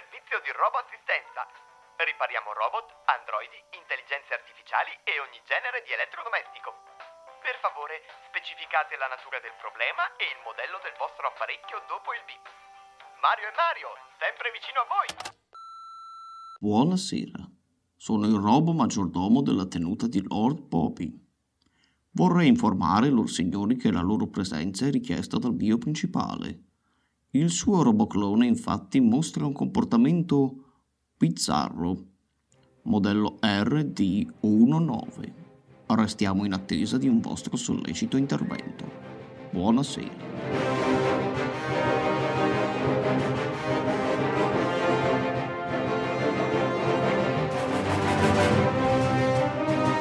Servizio di roboassistenza. Ripariamo robot, androidi, intelligenze artificiali e ogni genere di elettrodomestico. Per favore, specificate la natura del problema e il modello del vostro apparecchio dopo il bip. Mario e Mario, sempre vicino a voi. Buonasera, sono il robo maggiordomo della tenuta di Lord Bobby. Vorrei informare loro signori che la loro presenza è richiesta dal mio principale. Il suo roboclone infatti mostra un comportamento bizzarro, modello RD19. Restiamo in attesa di un vostro sollecito intervento. Buonasera.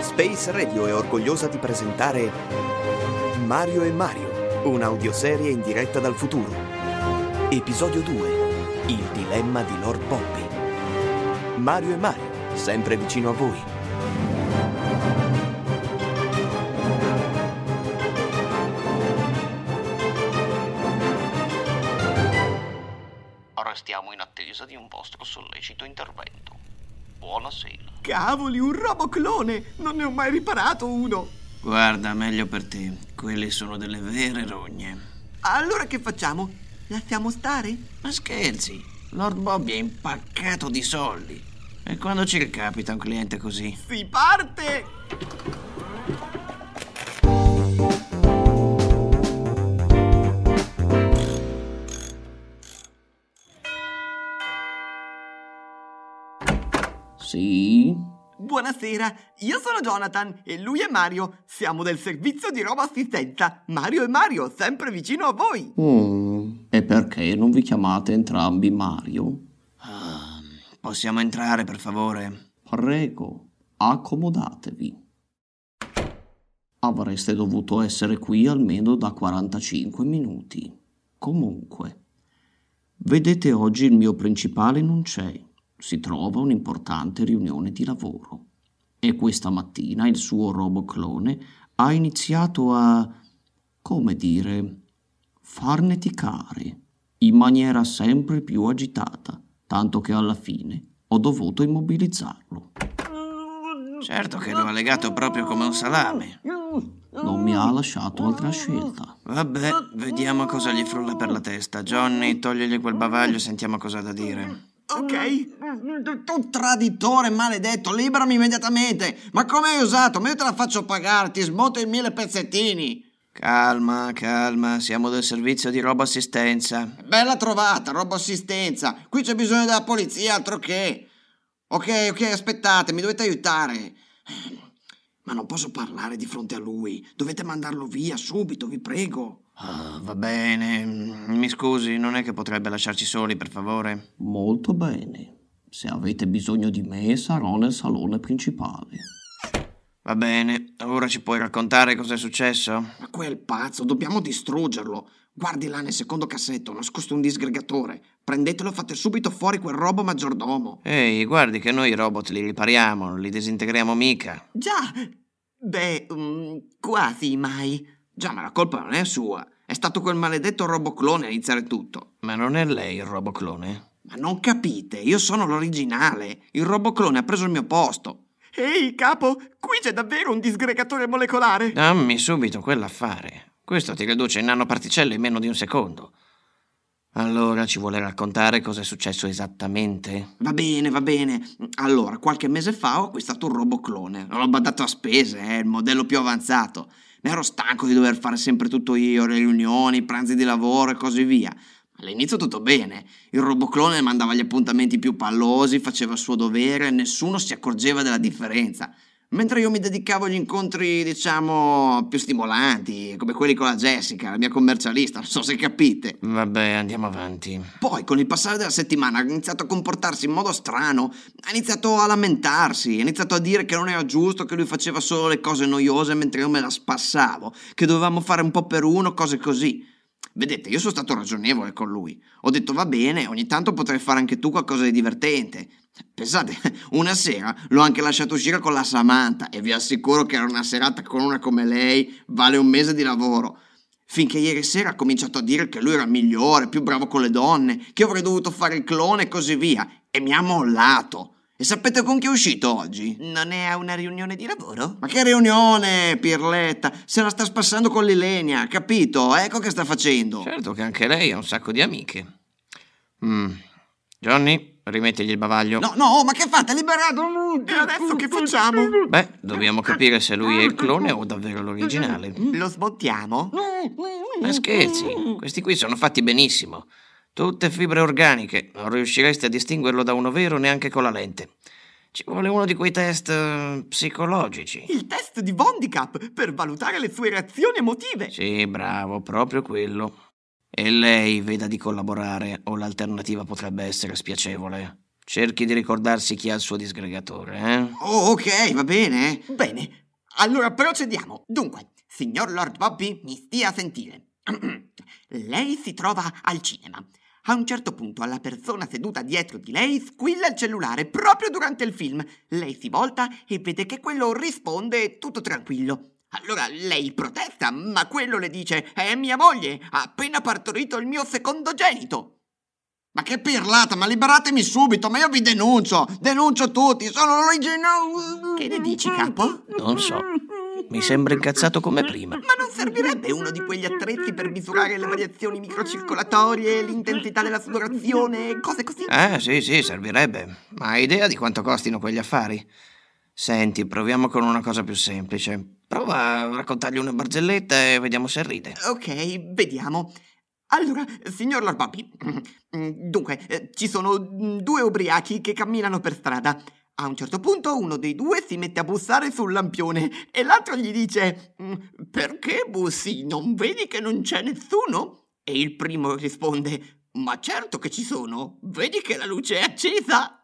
Space Radio è orgogliosa di presentare Mario e Mario, un'audioserie in diretta dal futuro. Episodio 2. Il dilemma di Lord Bobby. Mario e Mario, sempre vicino a voi. Restiamo in attesa di un vostro sollecito intervento. Buonasera. Cavoli, un roboclone! Non ne ho mai riparato uno! Guarda, meglio per te. Quelle sono delle vere rogne. Allora che facciamo? Lasciamo stare? Ma scherzi? Lord Bobby è impaccato di soldi. E quando ci ricapita un cliente così? Si parte! Sì? Buonasera, io sono Jonathan e lui è Mario. Siamo del servizio di roba assistenza. Mario e Mario, sempre vicino a voi. Mm, perché non vi chiamate entrambi Mario? Ah, possiamo entrare, per favore? Prego, accomodatevi. Avreste dovuto essere qui almeno da 45 minuti. Comunque, vedete oggi il mio principale non c'è. Si trova un'importante riunione di lavoro. E questa mattina il suo roboclone ha iniziato a, come dire, farneticare in maniera sempre più agitata, tanto che alla fine ho dovuto immobilizzarlo. Certo che l'ho legato proprio come un salame. Non mi ha lasciato altra scelta. Vabbè, vediamo cosa gli frulla per la testa. Johnny, togligli quel bavaglio e sentiamo cosa ha da dire. Ok? Tu traditore maledetto, liberami immediatamente! Ma come hai usato? Ma io te la faccio pagare, ti smonto in mille pezzettini! Calma, calma, siamo del servizio di robo assistenza. Bella trovata, robo assistenza! Qui c'è bisogno della polizia, altro che! Ok, ok, aspettate, mi dovete aiutare. Ma non posso parlare di fronte a lui. Dovete mandarlo via subito, vi prego. Ah, va bene, mi scusi, non è che potrebbe lasciarci soli, per favore? Molto bene. Se avete bisogno di me, sarò nel salone principale. Va bene, ora ci puoi raccontare cosa è successo? Ma quel pazzo, dobbiamo distruggerlo. Guardi là nel secondo cassetto, nascosto un disgregatore. Prendetelo e fate subito fuori quel robo maggiordomo. Ehi, guardi che noi i robot li ripariamo, non li disintegriamo mica. Già, beh, mm, quasi mai. Già, ma la colpa non è sua. È stato quel maledetto roboclone a iniziare tutto. Ma non è lei il roboclone? Ma non capite, io sono l'originale. Il roboclone ha preso il mio posto. Ehi, capo, qui c'è davvero un disgregatore molecolare. Dammi subito quell'affare. Questo ti riduce in nanoparticelle in meno di un secondo. Allora ci vuole raccontare cosa è successo esattamente? Va bene, va bene. Allora, qualche mese fa ho acquistato un roboclone. L'ho badato a spese, è il modello più avanzato. Ne ero stanco di dover fare sempre tutto io, le riunioni, i pranzi di lavoro e così via. All'inizio tutto bene. Il roboclone mandava gli appuntamenti più pallosi, faceva il suo dovere e nessuno si accorgeva della differenza. Mentre io mi dedicavo agli incontri, diciamo, più stimolanti, come quelli con la Jessica, la mia commercialista, non so se capite. Vabbè, andiamo avanti. Poi, con il passare della settimana, ha iniziato a comportarsi in modo strano, ha iniziato a lamentarsi, ha iniziato a dire che non era giusto, che lui faceva solo le cose noiose mentre io me la spassavo, che dovevamo fare un po' per uno, cose così. Vedete, io sono stato ragionevole con lui. Ho detto va bene, ogni tanto potrei fare anche tu qualcosa di divertente. Pensate, una sera l'ho anche lasciato uscire con la Samantha e vi assicuro che era una serata con una come lei vale un mese di lavoro. Finché ieri sera ha cominciato a dire che lui era migliore, più bravo con le donne, che avrei dovuto fare il clone e così via. E mi ha mollato. E sapete con chi è uscito oggi? Non è a una riunione di lavoro? Ma che riunione, Pirletta? Se la sta spassando con l'Ilenia, capito? Ecco che sta facendo. Certo che anche lei ha un sacco di amiche. Mm. Johnny, rimettigli il bavaglio. No, no, ma che fate? Liberato! E adesso che facciamo? Beh, dobbiamo capire se lui è il clone o davvero l'originale. Lo smontiamo? Ma scherzi, questi qui sono fatti benissimo. Tutte fibre organiche, non riusciresti a distinguerlo da uno vero neanche con la lente. Ci vuole uno di quei test eh, psicologici. Il test di Vondicap per valutare le sue reazioni emotive. Sì, bravo, proprio quello. E lei veda di collaborare o l'alternativa potrebbe essere spiacevole. Cerchi di ricordarsi chi ha il suo disgregatore, eh? Oh, ok, va bene. Bene, allora procediamo. Dunque, signor Lord Bobby, mi stia a sentire. lei si trova al cinema. A un certo punto alla persona seduta dietro di lei squilla il cellulare proprio durante il film. Lei si volta e vede che quello risponde tutto tranquillo. Allora lei protesta, ma quello le dice: È mia moglie, ha appena partorito il mio secondogenito. Ma che pirlata, ma liberatemi subito, ma io vi denuncio! Denuncio tutti, sono l'originale! Che ne dici, capo? Non so. Mi sembra incazzato come prima. Ma non servirebbe uno di quegli attrezzi per misurare le variazioni microcircolatorie, l'intensità della sudorazione, cose così? Eh, sì, sì, servirebbe. Ma hai idea di quanto costino quegli affari? Senti, proviamo con una cosa più semplice. Prova a raccontargli una barzelletta e vediamo se ride. Ok, vediamo. Allora, signor Lord Bobby, dunque, eh, ci sono due ubriachi che camminano per strada. A un certo punto uno dei due si mette a bussare sul lampione e l'altro gli dice Perché bussi? Non vedi che non c'è nessuno? E il primo risponde Ma certo che ci sono, vedi che la luce è accesa?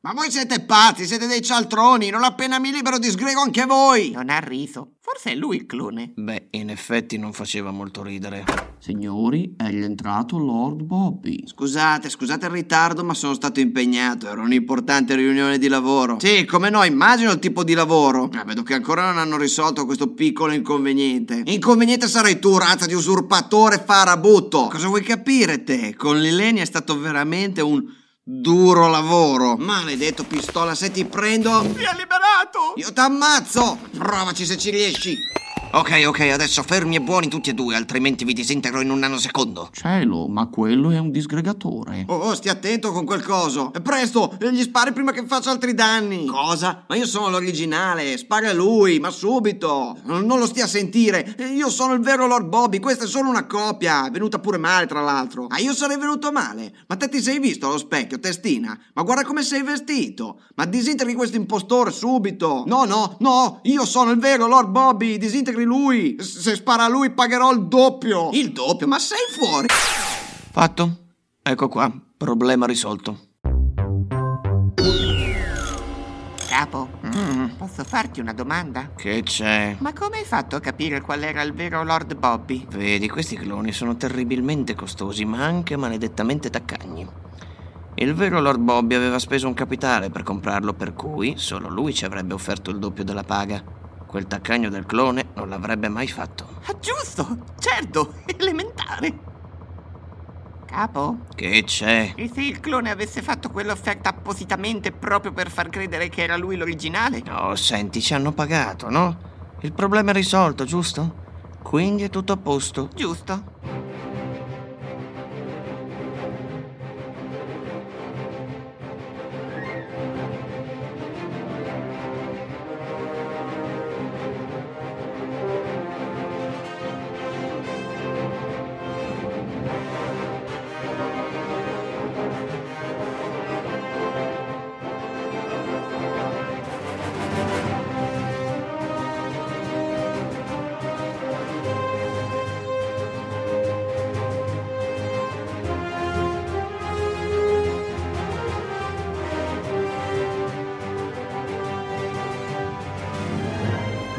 Ma voi siete pazzi, siete dei cialtroni, non appena mi libero disgrego anche voi! Non ha riso, forse è lui il clone. Beh, in effetti non faceva molto ridere. Signori, è rientrato Lord Bobby. Scusate, scusate il ritardo, ma sono stato impegnato, era un'importante riunione di lavoro. Sì, come no, immagino il tipo di lavoro. Ah, vedo che ancora non hanno risolto questo piccolo inconveniente. Inconveniente sarai tu, razza di usurpatore farabutto! Cosa vuoi capire te? Con l'Ilenia è stato veramente un duro lavoro. Maledetto pistola, se ti prendo... Mi ha liberato! Io t'ammazzo! Provaci se ci riesci. Ok, ok, adesso fermi e buoni tutti e due, altrimenti vi disintegro in un nanosecondo. Cielo, ma quello è un disgregatore. Oh, oh, stia attento con quel coso. E presto, gli spari prima che faccia altri danni. Cosa? Ma io sono l'originale, spara lui, ma subito. Non lo stia a sentire. Io sono il vero Lord Bobby, questa è solo una copia. È venuta pure male, tra l'altro. Ah, io sarei venuto male. Ma te ti sei visto allo specchio, testina? Ma guarda come sei vestito. Ma disintegri questo impostore subito. No, no, no, io sono il vero Lord Bobby, disintegri lui. Se spara lui pagherò il doppio. Il doppio? Ma sei fuori. Fatto. Ecco qua, problema risolto. Capo, Mm. Posso farti una domanda? Che c'è? Ma come hai fatto a capire qual era il vero Lord Bobby? Vedi, questi cloni sono terribilmente costosi, ma anche maledettamente taccagni. Il vero Lord Bobby aveva speso un capitale per comprarlo, per cui solo lui ci avrebbe offerto il doppio della paga. Quel taccagno del clone non l'avrebbe mai fatto. Ah, giusto! Certo! Elementare! Capo? Che c'è? E se il clone avesse fatto quell'offerta appositamente proprio per far credere che era lui l'originale? No, senti, ci hanno pagato, no? Il problema è risolto, giusto? Quindi è tutto a posto. Giusto.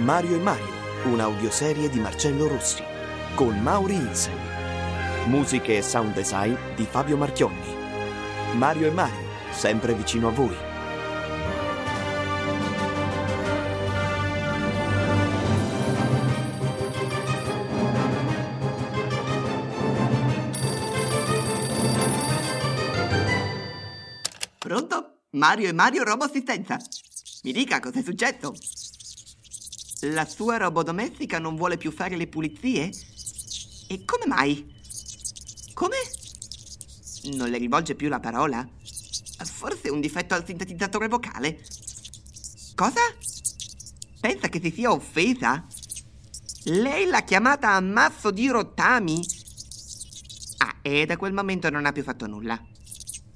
Mario e Mario, un'audioserie di Marcello Rossi, con Mauri Insel. Musiche e sound design di Fabio Marchionni. Mario e Mario, sempre vicino a voi. Pronto? Mario e Mario Robo Assistenza. Mi dica cos'è successo? La sua robodomestica non vuole più fare le pulizie? E come mai? Come? Non le rivolge più la parola? Forse un difetto al sintetizzatore vocale? Cosa? Pensa che si sia offesa? Lei l'ha chiamata ammasso di rottami? Ah, e da quel momento non ha più fatto nulla.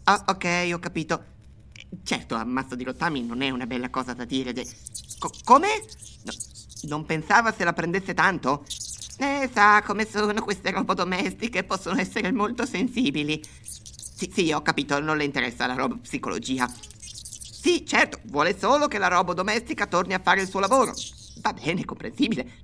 Ah, ok, ho capito. Certo, ammasso di rottami non è una bella cosa da dire. De... Co- come? No, non pensava se la prendesse tanto? Eh, sa come sono queste robe domestiche, possono essere molto sensibili. Sì, sì, ho capito, non le interessa la roba psicologia. Sì, certo, vuole solo che la roba domestica torni a fare il suo lavoro. Va bene, comprensibile.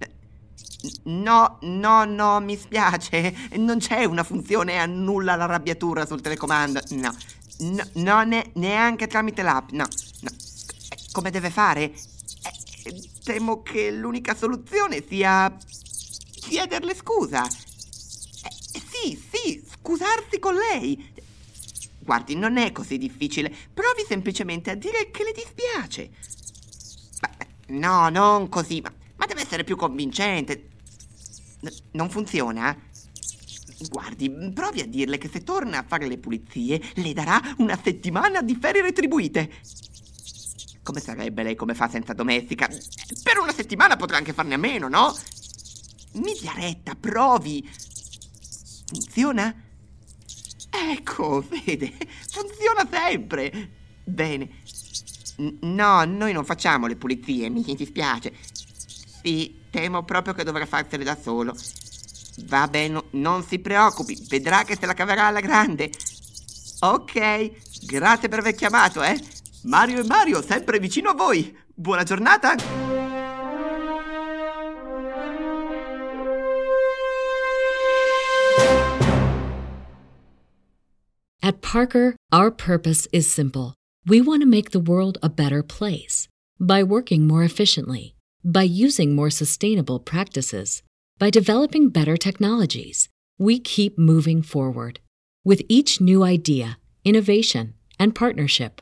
No, no, no, mi spiace. Non c'è una funzione annulla l'arrabbiatura sul telecomando. No, no, no ne, neanche tramite l'app. No, no. Come deve fare? Temo che l'unica soluzione sia chiederle scusa. Eh, sì, sì, scusarsi con lei. Guardi, non è così difficile. Provi semplicemente a dire che le dispiace. Ma, no, non così, ma, ma deve essere più convincente. N- non funziona? Guardi, provi a dirle che se torna a fare le pulizie, le darà una settimana di ferie retribuite. Come sarebbe lei come fa senza domestica? Per una settimana potrà anche farne a meno, no? Mi dia retta, provi. Funziona? Ecco, vede, funziona sempre. Bene. No, noi non facciamo le pulizie, mi dispiace. Sì, temo proprio che dovrà farsele da solo. Va bene, non si preoccupi, vedrà che se la caverà alla grande. Ok, grazie per aver chiamato, eh. Mario e Mario, sempre vicino a voi. Buona giornata. At Parker, our purpose is simple. We want to make the world a better place by working more efficiently, by using more sustainable practices, by developing better technologies. We keep moving forward. With each new idea, innovation, and partnership,